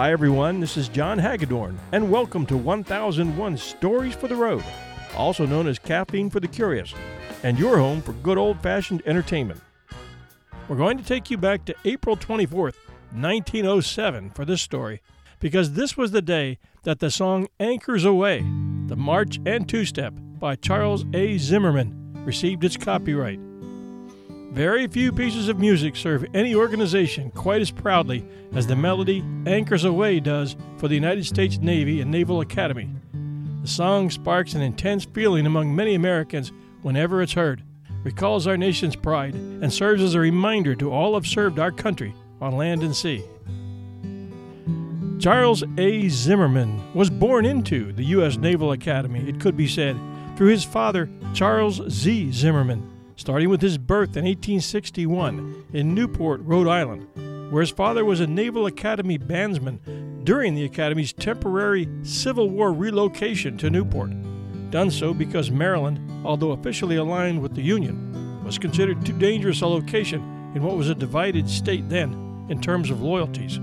Hi, everyone. This is John Hagedorn, and welcome to 1001 Stories for the Road, also known as Caffeine for the Curious, and your home for good old fashioned entertainment. We're going to take you back to April 24th, 1907, for this story, because this was the day that the song Anchors Aweigh, the March and Two Step by Charles A. Zimmerman, received its copyright. Very few pieces of music serve any organization quite as proudly as the melody Anchors Aweigh does for the United States Navy and Naval Academy. Song sparks an intense feeling among many Americans whenever it's heard, recalls our nation's pride, and serves as a reminder to all who have served our country on land and sea. Charles A. Zimmerman was born into the U.S. Naval Academy, it could be said, through his father, Charles Z. Zimmerman starting with his birth in 1861 in Newport, Rhode Island, where his father was a Naval Academy bandsman during the Academy's temporary Civil War relocation to Newport. Done so because Maryland, although officially aligned with the Union, was considered too dangerous a location in what was a divided state then in terms of loyalties.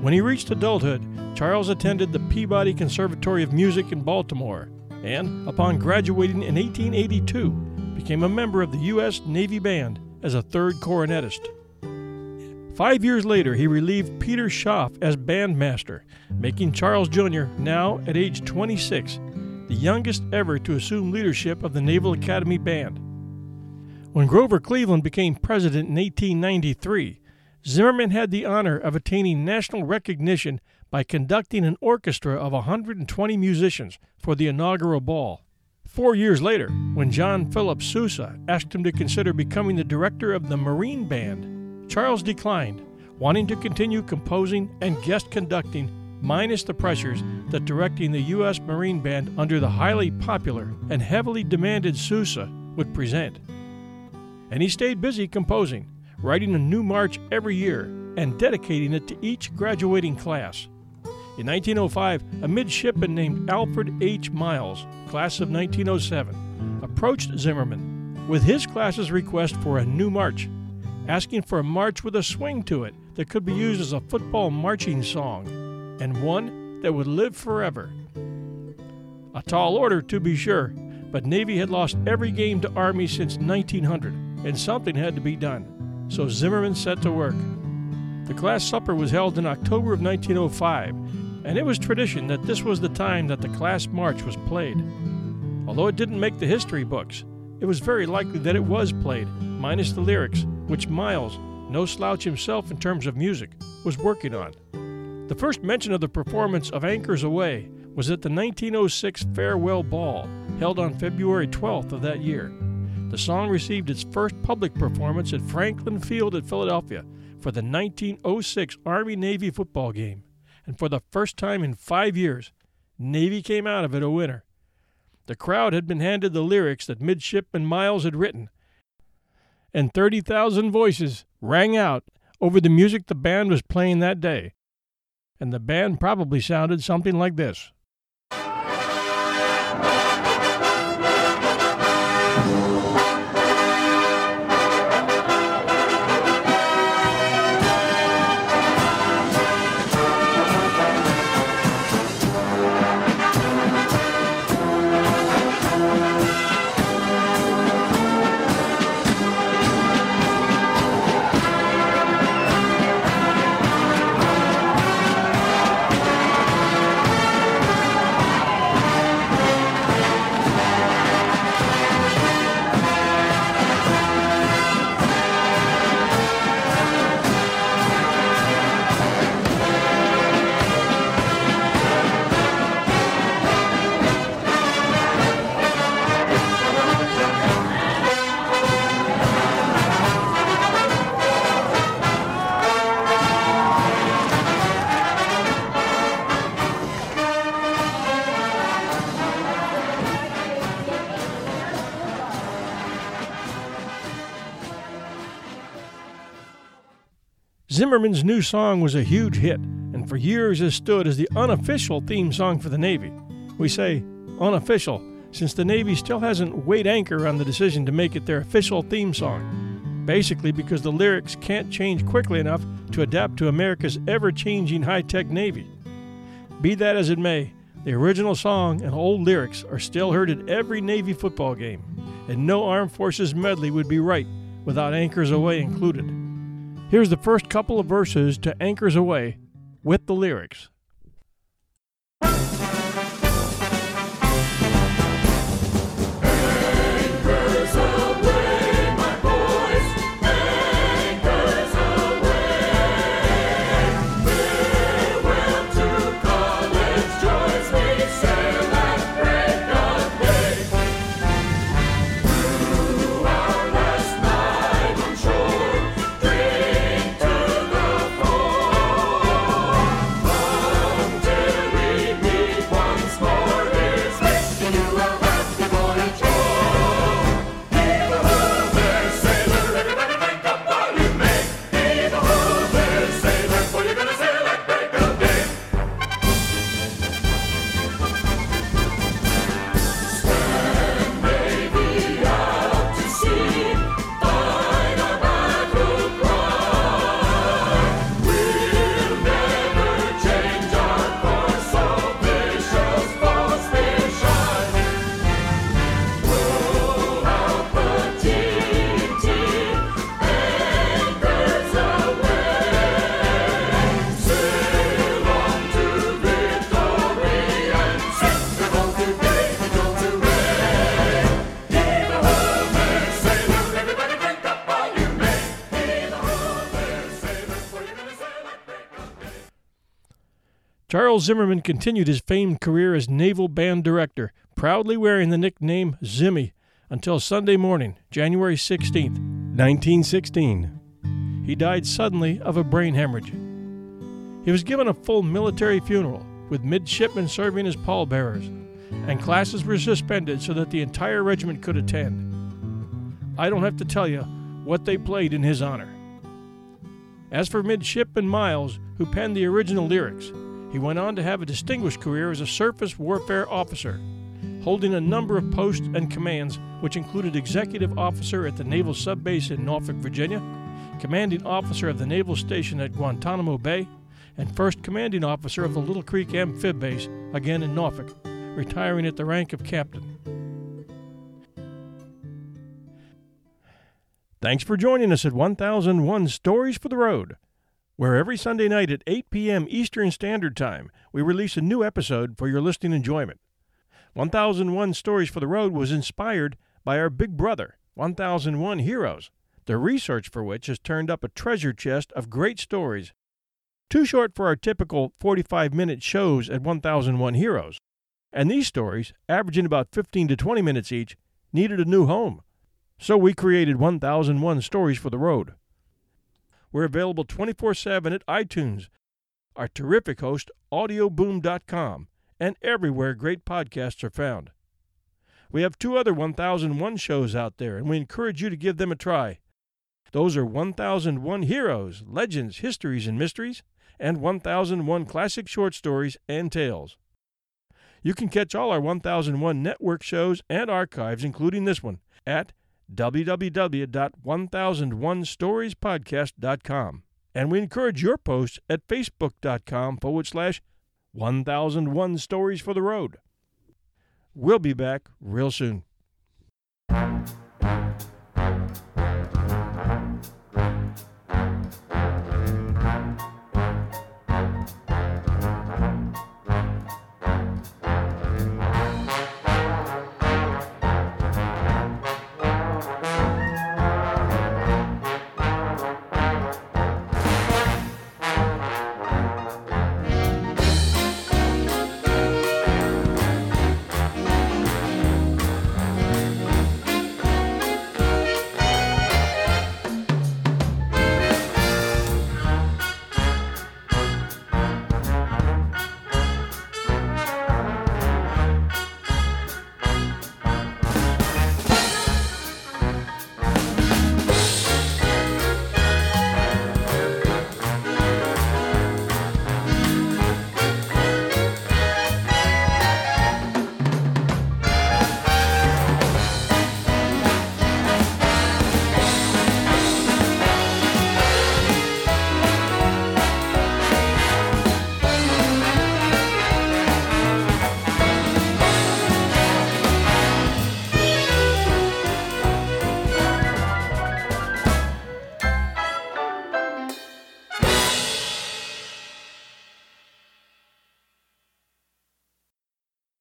When he reached adulthood, Charles attended the Peabody Conservatory of Music in Baltimore, and upon graduating in 1882, became a member of the U.S. Navy Band as a third cornetist. Five years later, he relieved Peter Schaff as bandmaster, making Charles Jr., now at age 26, the youngest ever to assume leadership of the Naval Academy Band. When Grover Cleveland became president in 1893, Zimmerman had the honor of attaining national recognition by conducting an orchestra of 120 musicians for the inaugural ball. Four years later, when John Philip Sousa asked him to consider becoming the director of the Marine Band, Charles declined, wanting to continue composing and guest conducting, minus the pressures that directing the U.S. Marine Band under the highly popular and heavily demanded Sousa would present. And he stayed busy composing, writing a new march every year and dedicating it to each graduating class. In 1905, a midshipman named Alfred H. Miles, class of 1907, approached Zimmerman with his class's request for a new march, asking for a march with a swing to it that could be used as a football marching song, and one that would live forever. A tall order, to be sure, but Navy had lost every game to Army since 1900, and something had to be done. So Zimmerman set to work. The class supper was held in October of 1905, and it was tradition that this was the time that the class march was played. Although it didn't make the history books, it was very likely that it was played, minus the lyrics, which Miles, no slouch himself in terms of music, was working on. The first mention of the performance of Anchors Aweigh was at the 1906 Farewell Ball, held on February 12th of that year. The song received its first public performance at Franklin Field at Philadelphia for the 1906 Army Navy football game and for the first time in five years, Navy came out of it a winner. The crowd had been handed the lyrics that Midshipman Miles had written, and 30,000 voices rang out over the music the band was playing that day. And the band probably sounded something like this. Zimmerman's new song was a huge hit, and for years has stood as the unofficial theme song for the Navy. We say unofficial since the Navy still hasn't weighed anchor on the decision to make it their official theme song. Basically, because the lyrics can't change quickly enough to adapt to America's ever changing high tech Navy. Be that as it may, the original song and old lyrics are still heard at every Navy football game, and no Armed Forces medley would be right without Anchors Aweigh included. Here's the first couple of verses to Anchors Aweigh with the lyrics. Charles Zimmerman continued his famed career as naval band director, proudly wearing the nickname Zimmy until Sunday morning, January 16, 1916. He died suddenly of a brain hemorrhage. He was given a full military funeral, with midshipmen serving as pallbearers, and classes were suspended so that the entire regiment could attend. I don't have to tell you what they played in his honor. As for Midshipman Miles, who penned the original lyrics, he went on to have a distinguished career as a surface warfare officer, holding a number of posts and commands, which included executive officer at the Naval Sub Base in Norfolk, Virginia, commanding officer of the Naval Station at Guantanamo Bay, and first commanding officer of the Little Creek Amphib Base, again in Norfolk, retiring at the rank of captain. Thanks for joining us at 1001 Stories for the Road where every Sunday night at 8 p.m. Eastern Standard Time, we release a new episode for your listening enjoyment. 1001 Stories for the Road was inspired by our big brother, 1001 Heroes, the research for which has turned up a treasure chest of great stories. Too short for our typical 45 minute shows at 1001 Heroes. And these stories, averaging about 15 to 20 minutes each, needed a new home. So we created 1001 Stories for the Road. We're available 24 7 at iTunes, our terrific host, audioboom.com, and everywhere great podcasts are found. We have two other 1001 shows out there, and we encourage you to give them a try. Those are 1001 Heroes, Legends, Histories, and Mysteries, and 1001 Classic Short Stories and Tales. You can catch all our 1001 network shows and archives, including this one, at www.1001storiespodcast.com. And we encourage your posts at facebook.com forward slash 1001 stories for the road. We'll be back real soon.